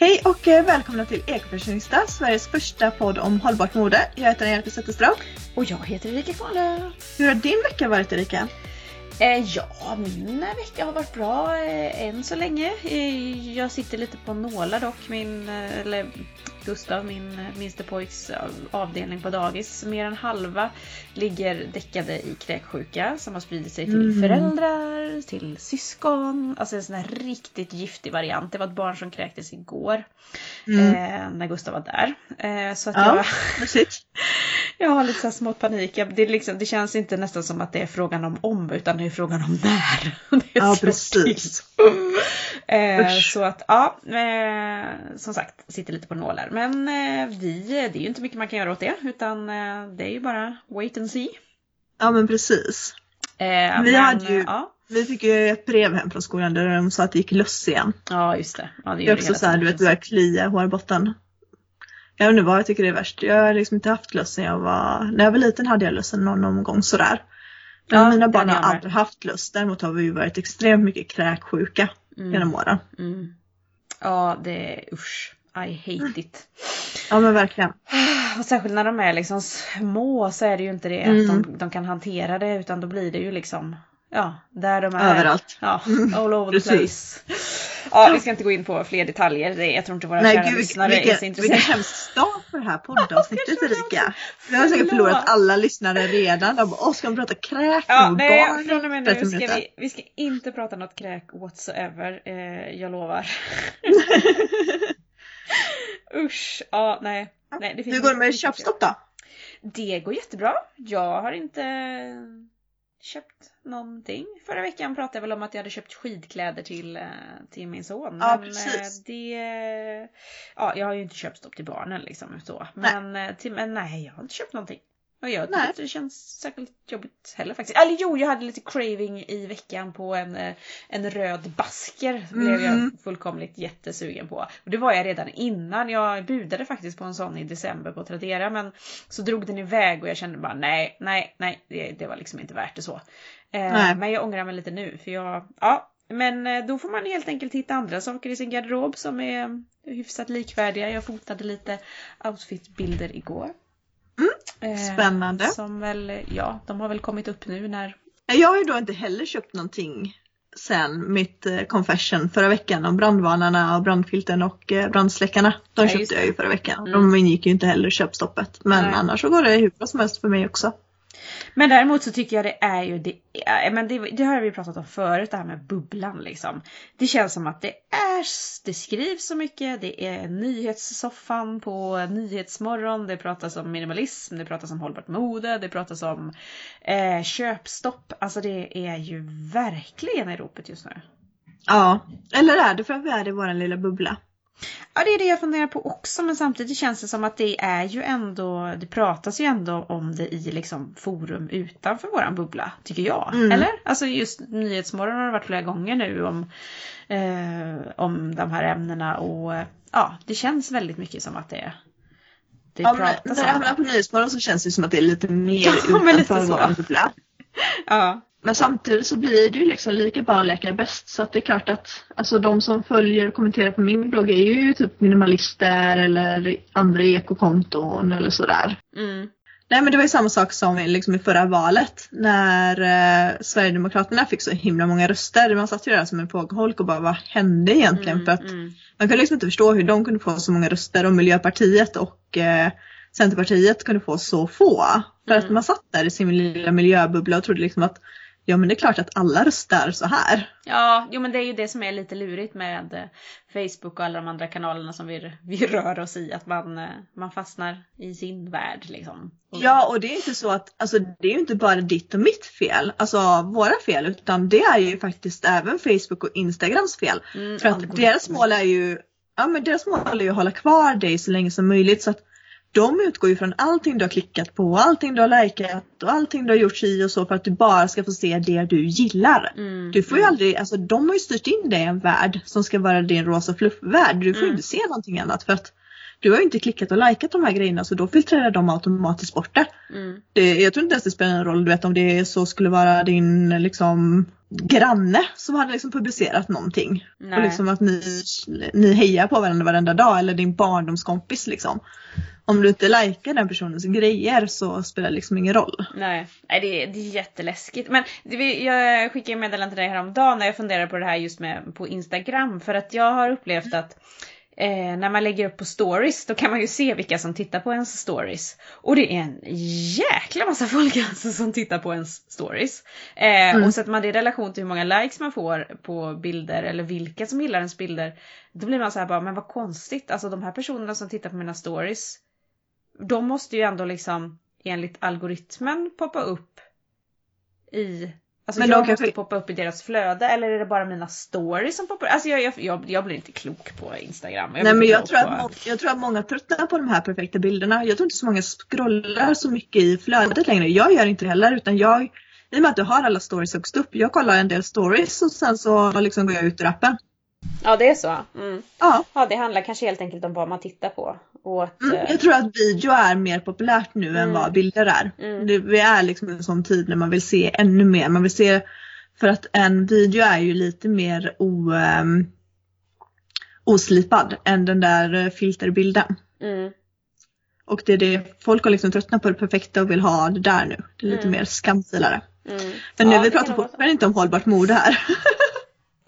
Hej och eh, välkomna till Ekofashionista, Sveriges första podd om hållbart mode. Jag heter Angelica Zetterström. Och jag heter Erika Kvahlö. Hur har din vecka varit Erika? Eh, ja, min vecka har varit bra eh, än så länge. Eh, jag sitter lite på nålar dock. Min, eller Gustav, min minste pojks avdelning på dagis. Mer än halva ligger däckade i kräksjuka som har spridit sig till mm. föräldrar, till syskon. Alltså en sån här riktigt giftig variant. Det var ett barn som kräktes igår. Mm. Eh, när Gustav var där. Eh, så att ja, jag. jag har lite så smått panik. Det, liksom, det känns inte nästan som att det är frågan om om utan det är frågan om när. ja precis. eh, så att ja, eh, som sagt, sitter lite på nålar. Men eh, vi, det är ju inte mycket man kan göra åt det utan det är ju bara wait and see. Ja men precis. Vi, men, hade ju, ja. vi fick ju ett brev hem från skolan där de sa att det gick löss igen. Ja just det. Ja, det, det är också så här, du vet börjar klia hårbotten. Jag vet inte vad jag tycker det är värst. Jag har liksom inte haft löss när jag var, när jag var liten hade jag löss någon, någon gång sådär. Men ja, mina barn har aldrig haft löss. Däremot har vi ju varit extremt mycket kräksjuka mm. genom åren. Mm. Ja det är usch. I hate it. Ja men verkligen. Och särskilt när de är liksom små så är det ju inte det mm. att de, de, kan hantera det utan då blir det ju liksom Ja, där de är. Överallt. Ja, all over the place. Ja, vi ska inte gå in på fler detaljer. Det, jag tror inte våra Nej, kära gud, lyssnare vilken, är så intresserade. Vilken hemsk start på det här poddavsnittet Erika. Vi har säkert förlorat alla lyssnare redan. De bara, åh ska de prata kräk ja, nej, barn? Från och med nu ska vi, vi ska inte prata något kräk whatsoever. Eh, jag lovar. Usch, ja nej. nej det finns Hur går det med köpstopp då? Det går jättebra. Jag har inte köpt någonting. Förra veckan pratade jag väl om att jag hade köpt skidkläder till, eh, till min son. Ja, men precis. Eh, det... Ja, jag har ju inte köpt stopp till barnen liksom så. Men nej. Eh, till, men nej, jag har inte köpt någonting. Och jag tycker inte det känns särskilt jobbigt heller faktiskt. Eller jo, jag hade lite craving i veckan på en, eh, en röd basker. Mm. Blev jag mm. fullkomligt jättesugen på. Och det var jag redan innan. Jag budade faktiskt på en sån i december på Tradera. Men så drog den iväg och jag kände bara nej, nej, nej. Det, det var liksom inte värt det så. Eh, men jag ångrar mig lite nu för jag, ja. Men eh, då får man helt enkelt hitta andra saker i sin garderob som är hyfsat likvärdiga. Jag fotade lite outfitbilder igår. Mm. Spännande. Eh, som väl, ja, de har väl kommit upp nu när... Jag har ju då inte heller köpt någonting sen mitt eh, confession förra veckan om brandvarnarna och brandfilten och eh, brandsläckarna. De ja, köpte jag ju förra veckan. Mm. De ingick ju inte heller i köpstoppet. Men Nej. annars så går det hur bra som helst för mig också. Men däremot så tycker jag det är ju, det, men det, det har vi pratat om förut det här med bubblan liksom. Det känns som att det är, det skrivs så mycket, det är nyhetssoffan på Nyhetsmorgon, det pratas om minimalism, det pratas om hållbart mode, det pratas om eh, köpstopp. Alltså det är ju verkligen i ropet just nu. Ja, eller är det för att vi är i vår lilla bubbla? Ja, det är det jag funderar på också, men samtidigt känns det som att det är ju ändå, det pratas ju ändå om det i liksom forum utanför våran bubbla, tycker jag. Mm. Eller? Alltså just Nyhetsmorgon har det varit flera gånger nu om, eh, om de här ämnena och ja, det känns väldigt mycket som att det det ja, pratas men, när det hamnar på Nyhetsmorgon så känns det som att det är lite mer ja, utanför våran bubbla. ja. Men samtidigt så blir det ju liksom lika bra läkare bäst. Så att det är klart att alltså de som följer och kommenterar på min blogg är ju typ minimalister eller andra ekokonton eller sådär. Mm. Nej men det var ju samma sak som liksom i förra valet när eh, Sverigedemokraterna fick så himla många röster. Man satt ju där som en fågelholk och bara vad hände egentligen? Mm, för att mm. man kunde liksom inte förstå hur de kunde få så många röster och Miljöpartiet och eh, Centerpartiet kunde få så få. För att mm. man satt där i sin lilla miljöbubbla och trodde liksom att Ja men det är klart att alla röstar så här. Ja, jo men det är ju det som är lite lurigt med eh, Facebook och alla de andra kanalerna som vi, vi rör oss i. Att man, eh, man fastnar i sin värld liksom. Ja och det är inte så att, alltså det är ju inte bara ditt och mitt fel, alltså våra fel, utan det är ju faktiskt även Facebook och Instagrams fel. Mm, För att deras mål är ju, ja men deras mål är ju att hålla kvar dig så länge som möjligt. Så att de utgår ju från allting du har klickat på, allting du har likat och allting du har gjort i och så för att du bara ska få se det du gillar. Mm, du får ju mm. aldrig, alltså de har ju styrt in dig i en värld som ska vara din rosa fluffvärld. Du får mm. inte se någonting annat för att du har ju inte klickat och likat de här grejerna så då filtrerar de automatiskt bort det. Mm. det jag tror inte ens det spelar någon roll du vet om det så skulle vara din liksom granne som hade liksom publicerat någonting. Nej. Och liksom att ni, ni hejar på varandra varenda dag eller din barndomskompis liksom. Om du inte likar den personens grejer så spelar det liksom ingen roll. Nej, Nej det, är, det är jätteläskigt. Men det, jag skickade meddelande till dig häromdagen när jag funderade på det här just med på Instagram. För att jag har upplevt att eh, när man lägger upp på stories då kan man ju se vilka som tittar på ens stories. Och det är en jäkla massa folk alltså som tittar på ens stories. Eh, mm. Och sätter man det i relation till hur många likes man får på bilder eller vilka som gillar ens bilder. Då blir man så här bara, men vad konstigt. Alltså de här personerna som tittar på mina stories. De måste ju ändå liksom enligt algoritmen poppa upp i Alltså men jag måste kanske... poppa upp i deras flöde eller är det bara mina stories som poppar upp? Alltså jag, jag, jag, blir inte klok på Instagram. Jag Nej men jag tror, att, jag tror att många tröttnar på de här perfekta bilderna. Jag tror inte så många scrollar så mycket i flödet längre. Jag gör inte det heller utan jag, i och med att du har alla stories högst upp, jag kollar en del stories och sen så liksom går jag ut ur appen. Ja det är så? Mm. Ja. ja det handlar kanske helt enkelt om vad man tittar på. Och att, mm, jag tror att video är mer populärt nu mm. än vad bilder är. Mm. Det, vi är liksom en sån tid när man vill se ännu mer. Man vill se, för att en video är ju lite mer o, um, oslipad än den där eh, filterbilden. Mm. Och det är det, folk har liksom tröttnat på det perfekta och vill ha det där nu. Det är lite mm. mer skamfilare. Mm. Men nu ja, vi pratar fortfarande inte om hållbart mode här.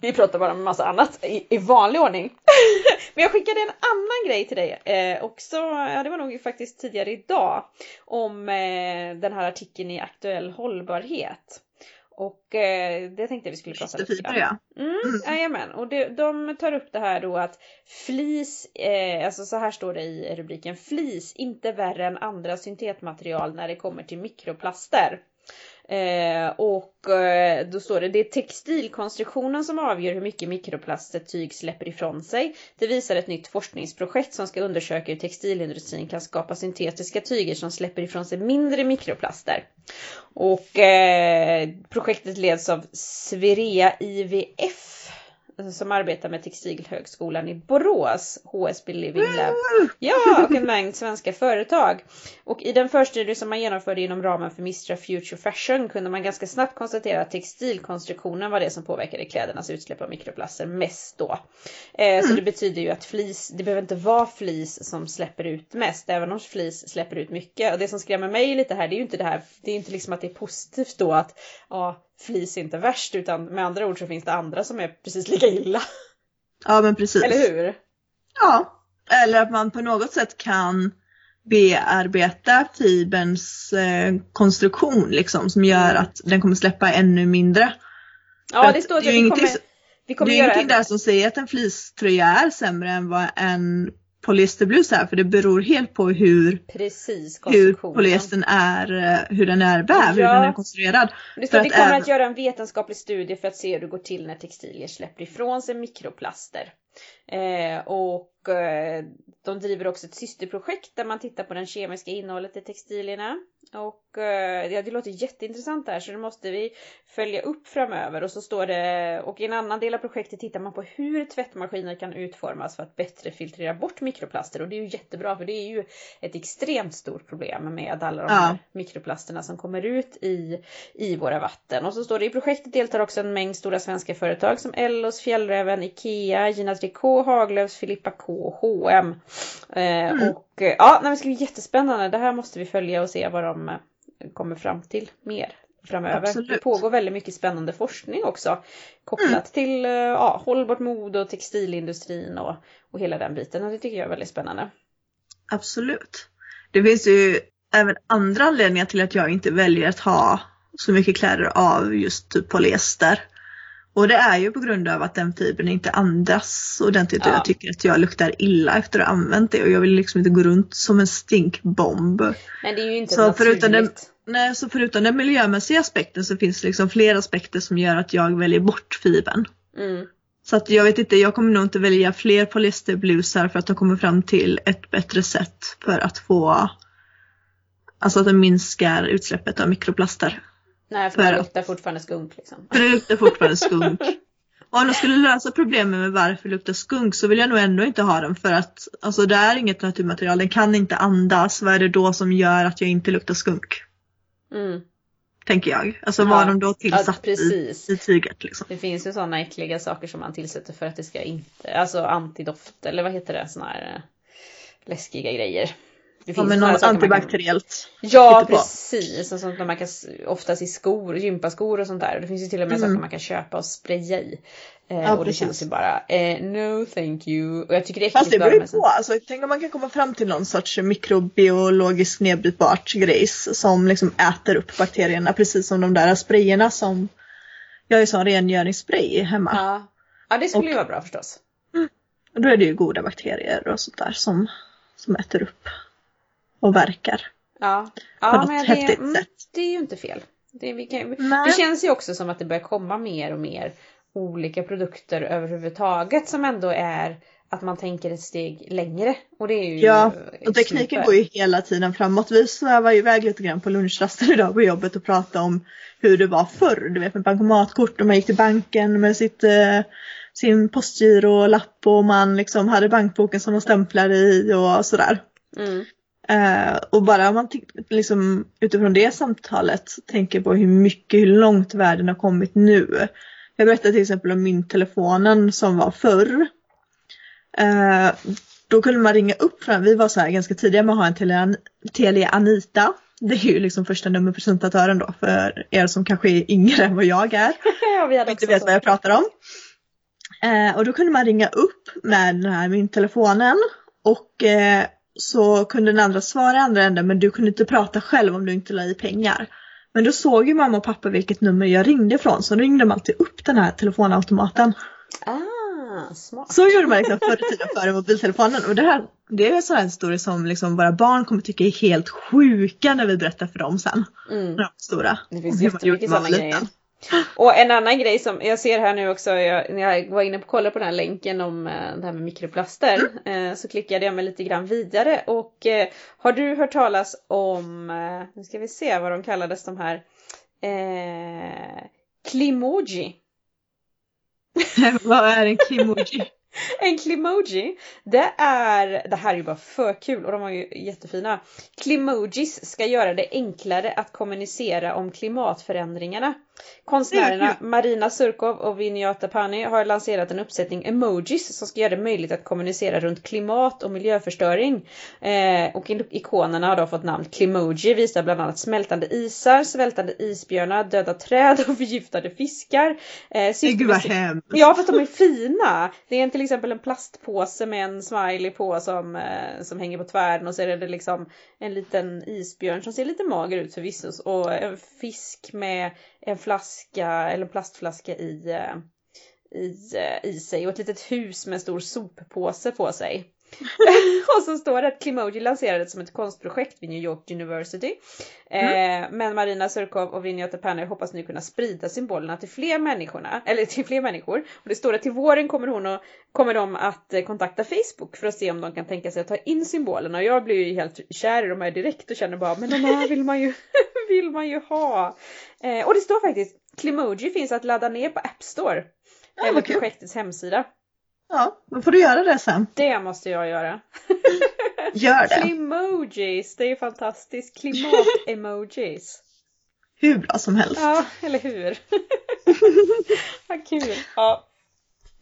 Vi pratar bara om massa annat i, i vanlig ordning. Men jag skickade en annan grej till dig eh, också, ja det var nog faktiskt tidigare idag, om eh, den här artikeln i Aktuell hållbarhet. Och eh, det tänkte jag vi skulle prata lite om. Ja. Mm, mm. Jajamän, och det, de tar upp det här då att flis, eh, alltså så här står det i rubriken, flis inte värre än andra syntetmaterial när det kommer till mikroplaster. Eh, och eh, då står det, det är textilkonstruktionen som avgör hur mycket mikroplast ett tyg släpper ifrån sig. Det visar ett nytt forskningsprojekt som ska undersöka hur textilindustrin kan skapa syntetiska tyger som släpper ifrån sig mindre mikroplaster. Och eh, projektet leds av Swerea IVF som arbetar med Textilhögskolan i Borås, HSB Living Lab. Ja, och en mängd svenska företag. Och i den förstudie som man genomförde inom ramen för Mistra Future Fashion kunde man ganska snabbt konstatera att textilkonstruktionen var det som påverkade klädernas utsläpp av mikroplaster mest då. Eh, mm. Så det betyder ju att flis, det behöver inte vara flis som släpper ut mest, även om flis släpper ut mycket. Och det som skrämmer mig lite här, det är ju inte det här, det är inte liksom att det är positivt då att ja, flis inte värst utan med andra ord så finns det andra som är precis lika illa. Ja men precis. Eller hur? Ja, eller att man på något sätt kan bearbeta fiberns eh, konstruktion liksom som gör mm. att den kommer släppa ännu mindre. Ja det står att, det vi kommer, vi kommer det är göra ingenting där som säger att en fleecetröja är sämre än vad en polyesterblus är för det beror helt på hur, Precis, hur polyestern är, eh, hur den är vävd, ja. hur den är konstruerad. Det står vi kommer även... att göra en vetenskaplig studie för att se hur det går till när textilier släpper ifrån sig mikroplaster. Eh, och eh, de driver också ett systerprojekt där man tittar på det kemiska innehållet i textilierna. Och ja, det låter jätteintressant där så det måste vi följa upp framöver. Och så står det, och i en annan del av projektet tittar man på hur tvättmaskiner kan utformas för att bättre filtrera bort mikroplaster. Och det är ju jättebra för det är ju ett extremt stort problem med alla de här ja. mikroplasterna som kommer ut i, i våra vatten. Och så står det i projektet deltar också en mängd stora svenska företag som Ellos, Fjällräven, Ikea, Gina Tricot, Haglöfs, Filippa K och H&M. Eh, mm. Och eh, ja, det ska bli jättespännande. Det här måste vi följa och se vad de eh, kommer fram till mer framöver. Absolut. Det pågår väldigt mycket spännande forskning också kopplat mm. till ja, hållbart mode och textilindustrin och, och hela den biten och det tycker jag är väldigt spännande. Absolut. Det finns ju även andra anledningar till att jag inte väljer att ha så mycket kläder av just typ polyester. Och det är ju på grund av att den fibern inte andas ordentligt ja. och jag tycker att jag luktar illa efter att ha använt det och jag vill liksom inte gå runt som en stinkbomb. Men det är ju inte så naturligt. förutom den, nej, så förutom den miljömässiga aspekten så finns det liksom fler aspekter som gör att jag väljer bort fibern. Mm. Så att jag vet inte, jag kommer nog inte välja fler polyesterblusar för att de kommer fram till ett bättre sätt för att få Alltså att den minskar utsläppet av mikroplaster. Nej, för, för det luktar fortfarande skunk liksom. För det luktar fortfarande skunk. Och om de skulle lösa problemet med varför det luktar skunk så vill jag nog ändå inte ha den för att alltså det är inget naturmaterial, den kan inte andas. Vad är det då som gör att jag inte luktar skunk? Mm. Tänker jag. Alltså vad de då tillsatt ja, i, i tyget. Liksom. Det finns ju sådana äckliga saker som man tillsätter för att det ska inte, alltså antidoft eller vad heter det, sådana här eh, läskiga grejer. Det finns ja, något antibakteriellt. Kan... Ja precis, och sånt man kan oftast i skor, gympaskor och sånt där. Det finns ju till och med mm. saker man kan köpa och spraya i. Eh, ja, och det känns ju bara eh, no thank you. Och jag tycker det är Fast det beror ju på. Alltså, tänk om man kan komma fram till någon sorts mikrobiologiskt nedbrytbart grejs som liksom äter upp bakterierna precis som de där sprayerna som jag är som rengöringsspray hemma. Ja, ja det skulle och, ju vara bra förstås. Mm. Och då är det ju goda bakterier och sånt där som, som äter upp och verkar. Ja, ja på något men häftigt det, mm, sätt. det är ju inte fel. Det, kan, det, känns ju också som att det börjar komma mer och mer olika produkter överhuvudtaget som ändå är att man tänker ett steg längre. Och det är ju Ja, och tekniken super. går ju hela tiden framåt. Vi svävade iväg lite grann på lunchrasten idag på jobbet och pratade om hur det var förr. Du vet med bankomatkort och man gick till banken med sitt, eh, sin postgirolapp och man liksom hade bankboken som de stämplade i och sådär. Mm. Uh, och bara om man liksom, utifrån det samtalet tänker på hur mycket, hur långt världen har kommit nu. Jag berättade till exempel om myntelefonen som var förr. Uh, då kunde man ringa upp, vi var så här ganska tidiga med att ha en Telia, Telia Anita. Det är ju liksom första nummerpresentatören då för er som kanske är yngre än vad jag är. ja, vi hade inte vet så. vad jag pratar om. Uh, och då kunde man ringa upp med den här mynttelefonen och så kunde den andra svara i andra änden men du kunde inte prata själv om du inte la i pengar. Men då såg ju mamma och pappa vilket nummer jag ringde ifrån så då ringde de alltid upp den här telefonautomaten. Ah, smart. Så gjorde man liksom förr i tiden före mobiltelefonen. Och det, här, det är en sån här historia som liksom våra barn kommer tycka är helt sjuka när vi berättar för dem sen. Mm. När de är stora. Det finns jättemycket sådana grejer. Och en annan grej som jag ser här nu också, jag, när jag var inne och kollade på den här länken om eh, det här med mikroplaster, eh, så klickade jag mig lite grann vidare och eh, har du hört talas om, nu ska vi se vad de kallades de här, eh, Klimoji? vad är en klimoji? En klimoji, det är, det här är ju bara för kul och de var ju jättefina. Klimojis ska göra det enklare att kommunicera om klimatförändringarna. Konstnärerna Marina Surkov och Vinja Tapani har lanserat en uppsättning emojis som ska göra det möjligt att kommunicera runt klimat och miljöförstöring. Eh, och ikonerna har då fått namn Klimoji, visar bland annat smältande isar, svältande isbjörnar, döda träd och förgiftade fiskar. Eh, Gud vad hemskt! Ja fast de är fina! Det är till exempel en plastpåse med en smiley på som, eh, som hänger på tvären och så är det liksom en liten isbjörn som ser lite mager ut förvisso och en fisk med en flaska eller en plastflaska i, eh, i, eh, i sig och ett litet hus med en stor soppåse på sig. och så står det att Klimoji lanserades som ett konstprojekt vid New York University. Mm. Eh, men Marina Surkov och Vinja Tepani hoppas nu kunna sprida symbolerna till fler människorna, eller till fler människor. Och det står att till våren kommer hon och kommer de att eh, kontakta Facebook för att se om de kan tänka sig att ta in symbolerna. Och jag blir ju helt kär i de här direkt och känner bara, men de här vill man ju, vill man ju ha. Eh, och det står faktiskt, Klimoji finns att ladda ner på App Store. Ja, eller projektets hemsida. Ja, då får du göra det sen. Det måste jag göra. Gör det. Klimojis, det är fantastiskt. Klimat-emojis. hur bra som helst. Ja, eller hur? Vad kul. Ja.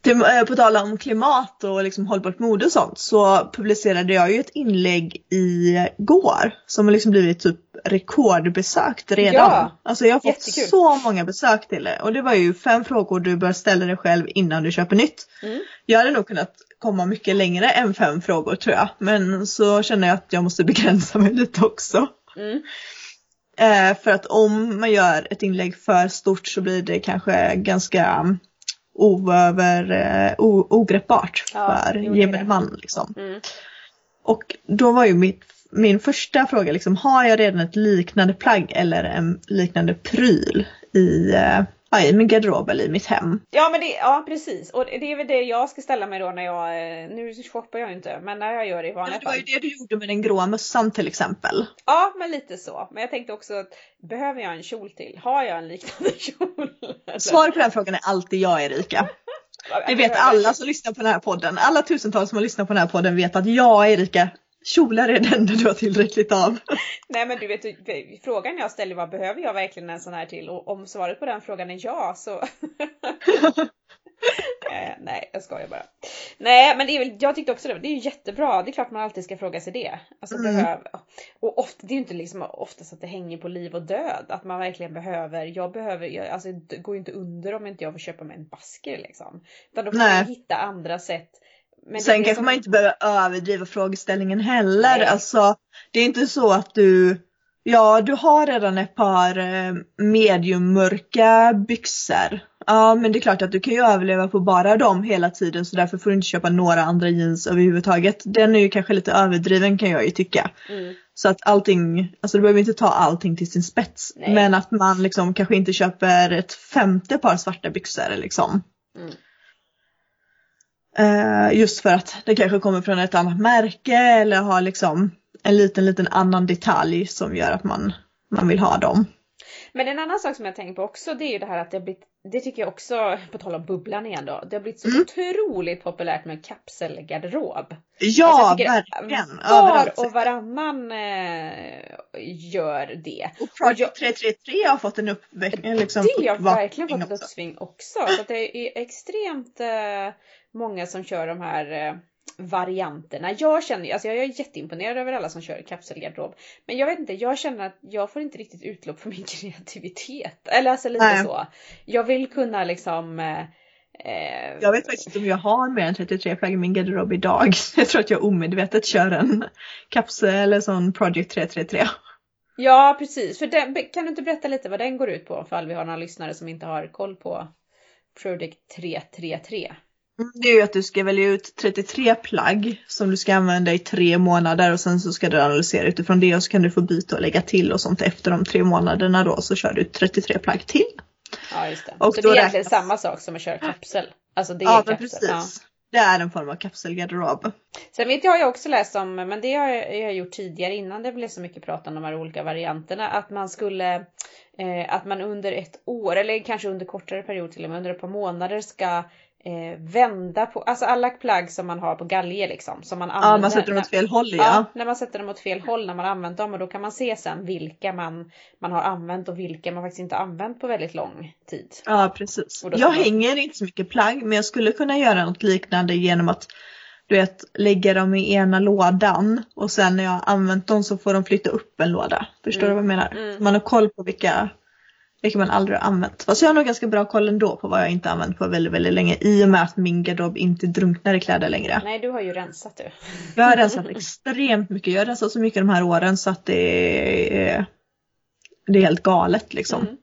Eh, på tal om klimat och liksom hållbart mode och sånt så publicerade jag ju ett inlägg igår som har liksom blivit typ rekordbesökt redan. Ja, alltså jag har fått jättekul. så många besök till det och det var ju fem frågor du bör ställa dig själv innan du köper nytt. Mm. Jag hade nog kunnat komma mycket längre än fem frågor tror jag men så känner jag att jag måste begränsa mig lite också. Mm. Eh, för att om man gör ett inlägg för stort så blir det kanske ganska oöver, eh, o, ogreppbart ja, för gemene man. Liksom. Mm. Och då var ju mitt, min första fråga liksom, har jag redan ett liknande plagg eller en liknande pryl i eh, ja, i min garderob eller i mitt hem. Ja men det, ja precis och det är väl det jag ska ställa mig då när jag, eh, nu shoppar jag inte men när jag gör det i vanliga fall. Det var ju det du gjorde med den gråa mössan till exempel. Ja men lite så. Men jag tänkte också att behöver jag en kjol till? Har jag en liknande kjol? Svaret på den frågan är alltid ja Erika. Det vet alla som lyssnar på den här podden. Alla tusentals som har lyssnat på den här podden vet att jag och Erika Kjolar är det enda du har tillräckligt av. Nej men du vet, frågan jag ställer var behöver jag verkligen en sån här till? Och om svaret på den frågan är ja så eh, nej, jag skojar bara. Nej, men det är väl, jag tyckte också det. Det är ju jättebra. Det är klart man alltid ska fråga sig det. Alltså, mm. behöv, och ofta, det är ju inte liksom oftast att det hänger på liv och död. Att man verkligen behöver. Jag behöver, jag, alltså det går ju inte under om inte jag får köpa mig en basker liksom. Utan då får man hitta andra sätt. Men Sen kanske som... man inte behöver överdriva frågeställningen heller. Nej. Alltså, det är inte så att du Ja, du har redan ett par eh, mediummörka byxor. Ja, men det är klart att du kan ju överleva på bara dem hela tiden så därför får du inte köpa några andra jeans överhuvudtaget. Den är ju kanske lite överdriven kan jag ju tycka. Mm. Så att allting, alltså du behöver inte ta allting till sin spets. Nej. Men att man liksom kanske inte köper ett femte par svarta byxor liksom. Mm. Uh, just för att det kanske kommer från ett annat märke eller har liksom en liten, liten annan detalj som gör att man, man vill ha dem. Men en annan sak som jag tänker på också det är ju det här att det har blivit, det tycker jag också, på tal om bubblan igen då, det har blivit så mm. otroligt populärt med kapselgarderob. Ja, alltså verkligen! Var och varannan eh, gör det. Och Project 333 har fått en uppväckning. Liksom, det har verkligen fått ett uppsving också. Så det är extremt eh, många som kör de här eh, varianterna. Jag känner alltså jag är jätteimponerad över alla som kör kapselgarderob. Men jag vet inte, jag känner att jag får inte riktigt utlopp för min kreativitet. Eller alltså lite Nej. så. Jag vill kunna liksom eh, eh jag vet faktiskt inte om jag har mer än 33 plagg i min garderob idag. Jag tror att jag omedvetet kör en kapsel eller sån Project 333. Ja precis, för den, kan du inte berätta lite vad den går ut på ifall vi har några lyssnare som inte har koll på Project 333? Det är ju att du ska välja ut 33 plagg som du ska använda i tre månader och sen så ska du analysera utifrån det och så kan du få byta och lägga till och sånt efter de tre månaderna då så kör du 33 plagg till. Ja just det. Och så det är egentligen räknas... samma sak som att köra kapsel? Alltså det är ja, kapsel. precis. Ja. Det är en form av kapselgarderob. Sen vet jag ju också läst om, men det har jag gjort tidigare innan det blev så mycket prat om de här olika varianterna, att man skulle eh, att man under ett år, eller kanske under kortare period till och med, under ett par månader ska eh, vända på, alltså alla plagg som man har på galge liksom. Som man använder, ja, man sätter dem åt fel håll ja. ja. När man sätter dem åt fel håll när man använt dem och då kan man se sen vilka man, man har använt och vilka man faktiskt inte använt på väldigt lång tid. Ja precis. Jag man... hänger inte så mycket plagg men jag skulle kunna göra något liknande genom att du vet, lägga dem i ena lådan och sen när jag använt dem så får de flytta upp en låda. Förstår mm. du vad jag menar? Mm. Man har koll på vilka vilket man aldrig har använt. Fast jag har nog ganska bra koll ändå på vad jag inte använt på väldigt, väldigt länge i och med att min garderob inte drunknar i kläder längre. Nej, du har ju rensat du. Jag har rensat extremt mycket. Jag har rensat så mycket de här åren så att det är, det är helt galet liksom. Mm.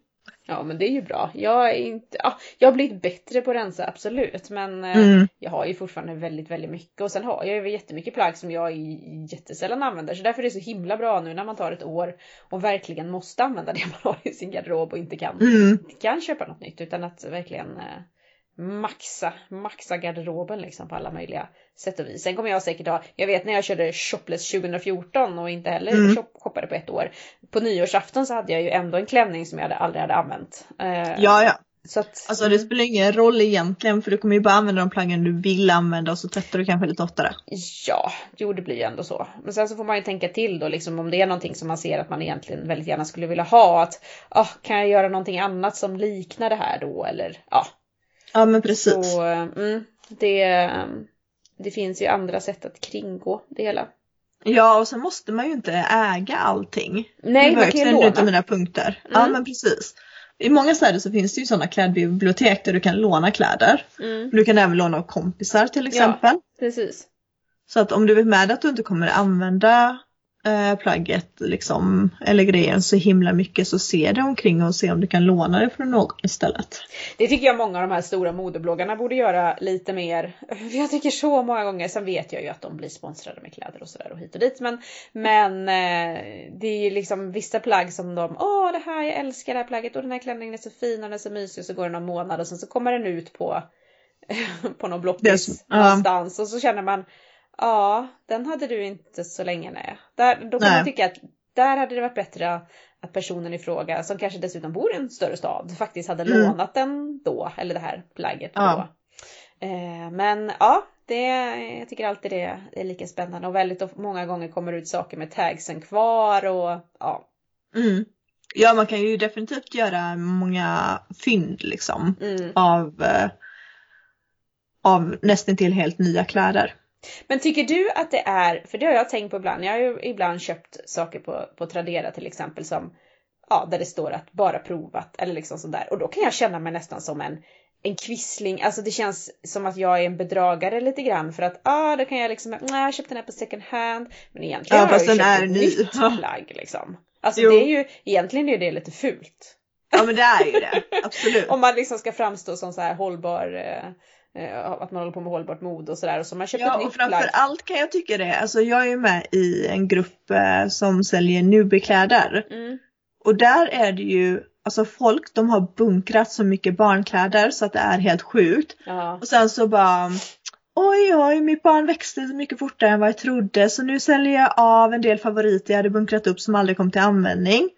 Ja men det är ju bra. Jag, är inte, ja, jag har blivit bättre på att rensa absolut men eh, mm. jag har ju fortfarande väldigt väldigt mycket och sen har jag ju jättemycket plagg som jag jättesällan använder så därför är det så himla bra nu när man tar ett år och verkligen måste använda det man har i sin garderob och inte kan, mm. kan köpa något nytt utan att verkligen eh, maxa, maxa garderoben liksom på alla möjliga sätt och vis. Sen kommer jag säkert ha, jag vet när jag körde shopless 2014 och inte heller mm. shoppade på ett år. På nyårsafton så hade jag ju ändå en klänning som jag aldrig hade använt. Eh, ja, ja. Så att, alltså det spelar ingen roll egentligen för du kommer ju bara använda de plaggen du vill använda och så tvättar du kanske lite oftare. Ja, jo det blir ju ändå så. Men sen så får man ju tänka till då liksom om det är någonting som man ser att man egentligen väldigt gärna skulle vilja ha. Att oh, kan jag göra någonting annat som liknar det här då eller ja. Ja men precis. Så, mm, det, det finns ju andra sätt att kringgå det hela. Ja och sen måste man ju inte äga allting. Nej, man kan ju låna. Mina punkter. Mm. Ja men precis. I många städer så finns det ju sådana klädbibliotek där du kan låna kläder. Mm. Du kan även låna av kompisar till exempel. Ja, precis. Så att om du vet med att du inte kommer använda eh, plagget liksom, eller grejen så himla mycket så se dig omkring och se om du kan låna det från någon istället. Det tycker jag många av de här stora modebloggarna borde göra lite mer. Jag tycker så många gånger, sen vet jag ju att de blir sponsrade med kläder och sådär och hit och dit. Men, men eh, det är ju liksom vissa plagg som de, åh det här, jag älskar det här plagget och den här klänningen är så fin och den är så mysig och så går det någon månad och sen så kommer den ut på på någon bloppis någonstans och så känner man Ja, den hade du inte så länge nej. Där, då kan nej. man tycka att där hade det varit bättre att personen i fråga som kanske dessutom bor i en större stad faktiskt hade mm. lånat den då, eller det här plagget ja. då. Eh, men ja, det, jag tycker alltid det är lika spännande och väldigt många gånger kommer det ut saker med tagsen kvar och ja. Mm. Ja man kan ju definitivt göra många fynd liksom mm. av, eh, av nästan till helt nya kläder. Men tycker du att det är, för det har jag tänkt på ibland, jag har ju ibland köpt saker på, på Tradera till exempel som ja, där det står att bara provat eller liksom sådär. Och då kan jag känna mig nästan som en, en kvissling. Alltså det känns som att jag är en bedragare lite grann för att ah, då kan jag liksom, nej jag köpte den här på second hand. Men egentligen ja, har jag ju köpt ett nytt plagg liksom. Alltså jo. det är ju, egentligen är det lite fult. Ja men det är ju det, absolut. Om man liksom ska framstå som så här hållbar eh att man håller på med hållbart mod och sådär. Och så man köper ja, ett och framför allt kan jag tycka det. Alltså jag är ju med i en grupp eh, som säljer nubikläder. Mm. Och där är det ju, alltså folk de har bunkrat så mycket barnkläder så att det är helt sjukt. Ja. Och sen så bara Oj, oj, mitt barn växte så mycket fortare än vad jag trodde så nu säljer jag av en del favoriter jag hade bunkrat upp som aldrig kom till användning.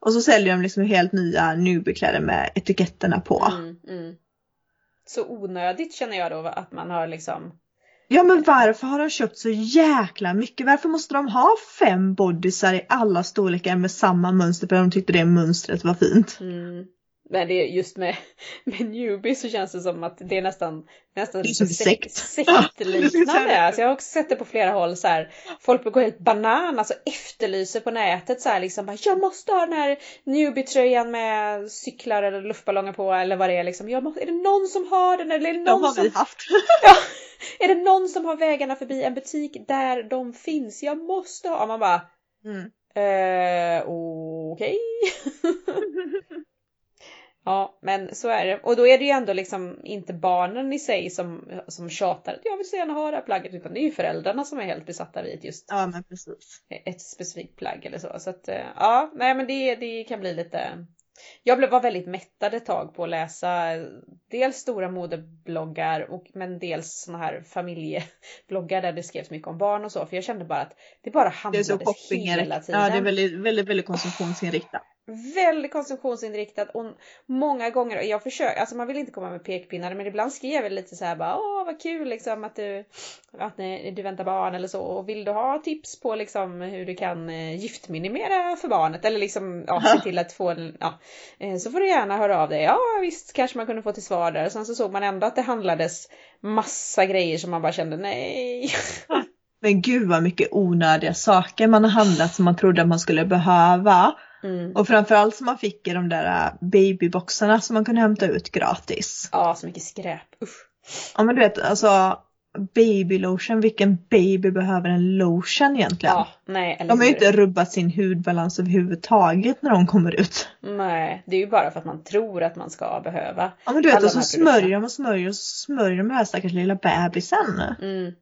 Och så säljer de liksom helt nya nubikläder med etiketterna på. Mm, mm. Så onödigt känner jag då att man har liksom Ja men varför har de köpt så jäkla mycket? Varför måste de ha fem bodysar i alla storlekar med samma mönster för att de tyckte det mönstret var fint? Mm. Men det är just med, med newbie så känns det som att det är nästan, nästan det är sekt. sektliknande. Ja, alltså jag har också sett det på flera håll så här. Folk går helt banan, alltså efterlyser på nätet så här liksom. Bara, jag måste ha den här newbie-tröjan med cyklar eller luftballonger på eller vad det är liksom. Jag måste, är det någon som har den? Eller är det någon de har som... vi haft. ja, är det någon som har vägarna förbi en butik där de finns? Jag måste ha. Man bara. Mm. Eh, Okej. Okay. Ja, men så är det. Och då är det ju ändå liksom inte barnen i sig som, som tjatar att jag vill så gärna ha det här plagget utan det är ju föräldrarna som är helt besatta vid just ja, men precis. ett specifikt plagg eller så. Så att eh, ja, nej men det, det kan bli lite jag var väldigt mättad ett tag på att läsa dels stora modebloggar och men dels såna här familjebloggar där det skrevs mycket om barn och så för jag kände bara att det bara handlades hela tiden. Ja det är väldigt, väldigt, väldigt konsumtionsinriktat väldigt konsumtionsinriktat och många gånger, och jag försöker, alltså man vill inte komma med pekpinnar men ibland skrev jag lite så här bara åh vad kul liksom att du, att du väntar barn eller så och vill du ha tips på liksom hur du kan eh, giftminimera för barnet eller liksom ja, se till att få en, ja, eh, så får du gärna höra av dig. Ja visst kanske man kunde få till svar där och sen så såg man ändå att det handlades massa grejer som man bara kände nej. Men gud vad mycket onödiga saker man har handlat som man trodde att man skulle behöva. Mm. Och framförallt som man fick i de där äh, babyboxarna som man kunde hämta ut gratis. Ja, så mycket skräp. Usch. Ja men du vet alltså babylotion, vilken baby behöver en lotion egentligen? Ja, nej, de har ju inte rubbat sin hudbalans överhuvudtaget när de kommer ut. Nej, det är ju bara för att man tror att man ska behöva. Ja men du vet och så smörjer de och smörjer och smörjer de den här stackars lilla bebisen. Mm.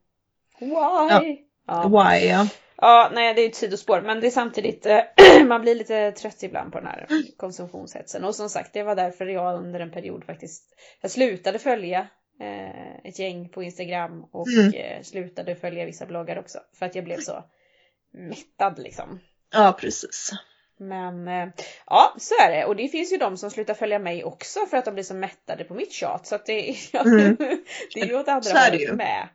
Why? Ja. Why ja. Ja, nej det är ett sidospår men det är samtidigt, eh, man blir lite trött ibland på den här konsumtionshetsen. Och som sagt, det var därför jag under en period faktiskt, jag slutade följa eh, ett gäng på Instagram och mm. eh, slutade följa vissa bloggar också. För att jag blev så mättad liksom. Ja, precis. Men ja, så är det. Och det finns ju de som slutar följa mig också för att de blir så mättade på mitt tjat. Så att det, ja, mm. det är ju åt andra hållet med.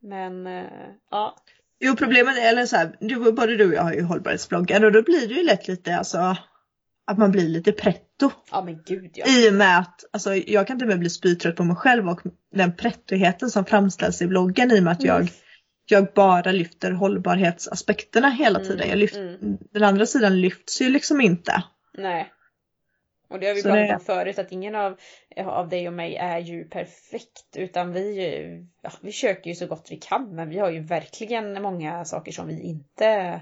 Men eh, ja. Jo problemet är, eller så här, du, både du och jag har ju hållbarhetsbloggar och då blir det ju lätt lite alltså att man blir lite pretto. Ja gud ja. I och med att alltså, jag kan till och med bli spytrött på mig själv och den prettoheten som framställs i bloggen i och med att jag, mm. jag bara lyfter hållbarhetsaspekterna hela tiden. Mm, jag lyft, mm. Den andra sidan lyfts ju liksom inte. Nej. Och det har vi så pratat det... om förut att ingen av, av dig och mig är ju perfekt utan vi, ja, vi försöker ju så gott vi kan men vi har ju verkligen många saker som vi inte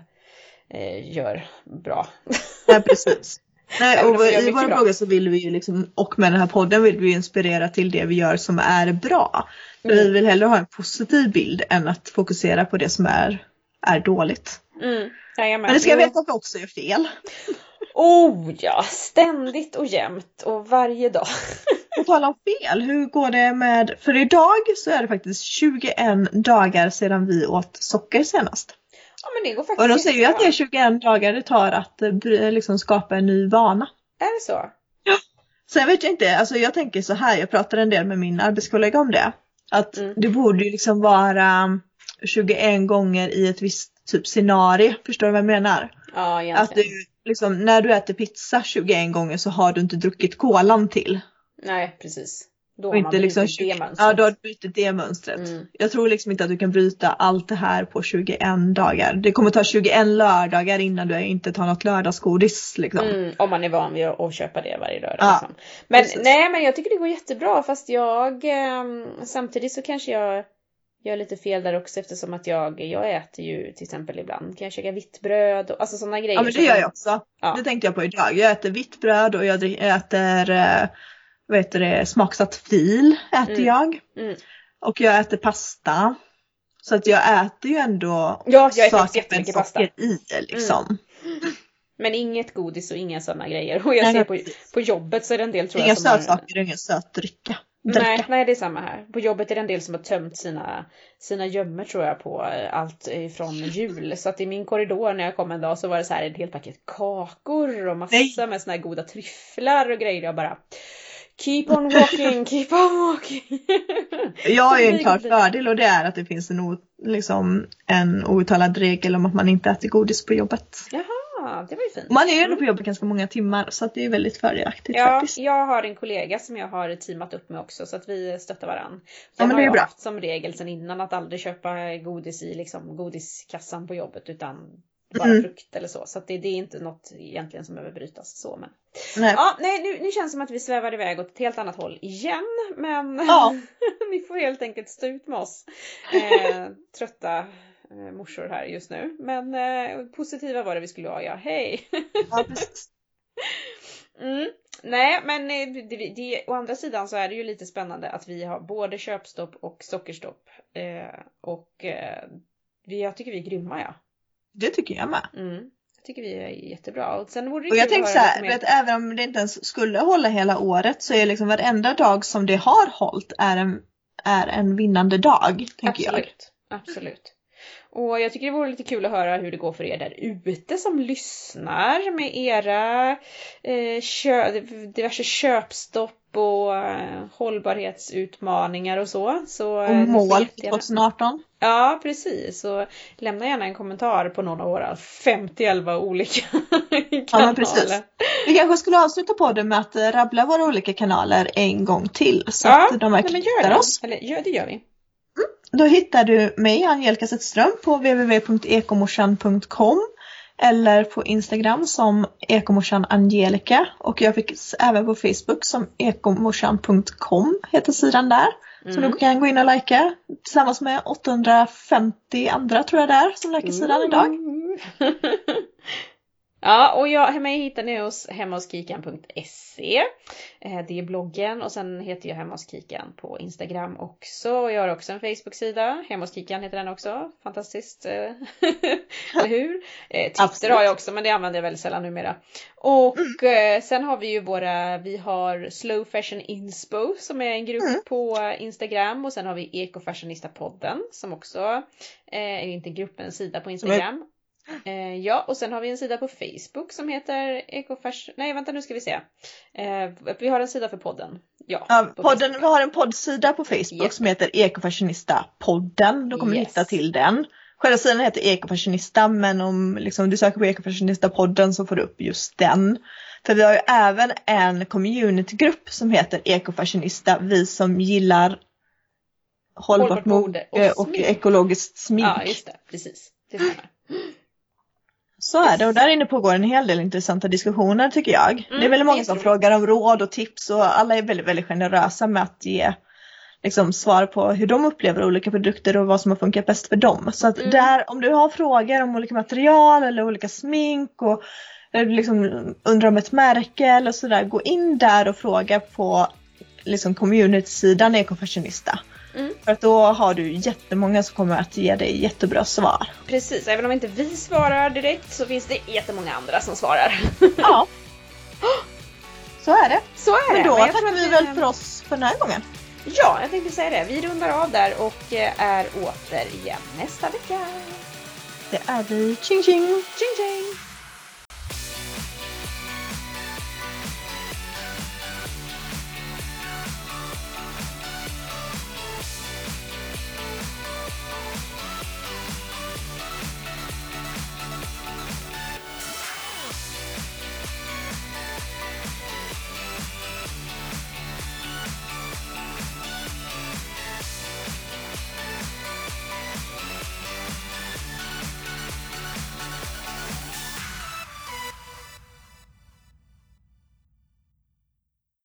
eh, gör bra. Ja precis. Nej, och i våra bloggar så vill vi ju liksom, och med den här podden vill vi inspirera till det vi gör som är bra. Mm. Vi vill hellre ha en positiv bild än att fokusera på det som är, är dåligt. Mm. Men det ska jag veta att vi också gör fel. Oh ja, ständigt och jämt och varje dag. På tal om fel, hur går det med, för idag så är det faktiskt 21 dagar sedan vi åt socker senast. Ja men det går faktiskt Och de säger ju att det är 21 dagar det tar att eh, liksom skapa en ny vana. Är det så? Ja. Sen vet jag inte, alltså jag tänker så här, jag pratade en del med min arbetskollega om det. Att mm. det borde ju liksom vara 21 gånger i ett visst typ scenario. Förstår du vad jag menar? Ja, egentligen. Att du, liksom, när du äter pizza 21 gånger så har du inte druckit kolan till. Nej, precis. Då har man liksom det mönstret. Ja, då har du brutit det mönstret. Mm. Jag tror liksom inte att du kan bryta allt det här på 21 dagar. Det kommer ta 21 lördagar innan du inte tar något lördagsgodis. Liksom. Mm, om man är van vid att köpa det varje lördag. Ja, liksom. Men nej, men jag tycker det går jättebra fast jag eh, samtidigt så kanske jag gör lite fel där också eftersom att jag, jag äter ju till exempel ibland kan jag käka vitt bröd och alltså sådana grejer. Ja men det gör jag också. Ja. Det tänkte jag på idag. Jag äter vitt bröd och jag äter eh, vad heter det, smaksatt fil äter mm. jag. Mm. Och jag äter pasta. Så att jag äter ju ändå ja, jag äter saker med pasta. i liksom. Mm. Men inget godis och inga sådana grejer. Och jag nej, ser på, på jobbet så är det en del tror inga jag som sötsaker och ingen sötdricka. Nej, nej, det är samma här. På jobbet är det en del som har tömt sina, sina gömmor tror jag på eh, allt från jul. Så att i min korridor när jag kom en dag så var det så här ett helt paket kakor och massa nej. med såna här goda tryfflar och grejer. Jag bara Keep on walking, keep on walking. jag har ju en klar fördel och det är att det finns en, liksom, en outtalad regel om att man inte äter godis på jobbet. Jaha, det var ju fint. Man är ju ändå på jobbet ganska många timmar så att det är väldigt fördelaktigt ja, faktiskt. Jag har en kollega som jag har teamat upp med också så att vi stöttar varandra. Ja, men det är har bra. haft som regel sedan innan att aldrig köpa godis i liksom, godiskassan på jobbet utan bara mm. frukt eller så. Så det, det, är inte något egentligen som behöver brytas så. Men... Nej. Ja, nej, nu, nu känns det som att vi svävar iväg åt ett helt annat håll igen. Men ja. ni får helt enkelt stå ut med oss eh, trötta eh, morsor här just nu. Men eh, positiva var det vi skulle ha, ja. Hej! Ja, mm. Nej, men eh, det, det, å andra sidan så är det ju lite spännande att vi har både köpstopp och sockerstopp. Eh, och eh, vi, jag tycker vi är grymma ja. Det tycker jag med. Mm. Jag tycker vi är jättebra. Och, sen vore det och jag tänker så här, vet, även om det inte ens skulle hålla hela året så är liksom varenda dag som det har hållit är en, är en vinnande dag. Tänker Absolut. Jag. Absolut. Och jag tycker det vore lite kul att höra hur det går för er där ute som lyssnar med era eh, kö diverse köpstopp och eh, hållbarhetsutmaningar och så. så och eh, mål 2018. Ja precis, så lämna gärna en kommentar på någon av våra 51 olika kanaler. Ja, precis. Vi kanske skulle avsluta på det med att eh, rabbla våra olika kanaler en gång till så ja, att de verkligen hittar oss. Eller, ja, det gör vi. Mm. Då hittar du mig, Angelica Zetterström, på www.ekomorsan.com eller på Instagram som ekomorsan Angelica och jag fick även på Facebook som ekomorsan.com heter sidan där. Mm. Så du kan gå in och likea tillsammans med 850 andra tror jag det är som likar sidan idag. Ja, och jag, mig hittar ni hos hemmahos.kikan.se. Eh, det är bloggen och sen heter jag Hemma hos Kikan på Instagram också. Och jag har också en Facebook-sida. Hemma hos Kikan heter den också. Fantastiskt, eh, eller hur? Eh, Twitter Absolut. har jag också men det använder jag väldigt sällan numera. Och mm. sen har vi ju våra, vi har Slow Fashion Inspo som är en grupp mm. på Instagram och sen har vi Ekofashionista-podden som också är inte en grupp, en sida på Instagram. Eh, ja, och sen har vi en sida på Facebook som heter Ecofashion... Nej, vänta nu ska vi se. Eh, vi har en sida för podden. Ja, ja podden, vi har en poddsida på Facebook yep. som heter Ekofashionista-podden. Då kommer yes. du hitta till den. Själva sidan heter Ekofashionista men om liksom, du söker på Ekofashionista-podden så får du upp just den. För vi har ju även en communitygrupp som heter Ekofashionista, vi som gillar hållbart, hållbart mode och, och ekologiskt smink. Ja, just det. Precis. Det. Så är det och där inne pågår en hel del intressanta diskussioner tycker jag. Mm, det är väldigt många som frågar om råd och tips och alla är väldigt, väldigt generösa med att ge liksom, svar på hur de upplever olika produkter och vad som har funkat bäst för dem. Så att mm. där, om du har frågor om olika material eller olika smink och liksom undrar om ett märke eller sådär, gå in där och fråga på liksom community-sidan Ekofashionista. För då har du jättemånga som kommer att ge dig jättebra svar. Precis, även om inte vi svarar direkt så finns det jättemånga andra som svarar. Ja. Så är det. Så är Men då Men tackar vi väl för oss för den här gången. Ja, jag tänkte säga det. Vi rundar av där och eh, är åter igen nästa vecka. Det är vi. Tjing tjing! Tjing tjing!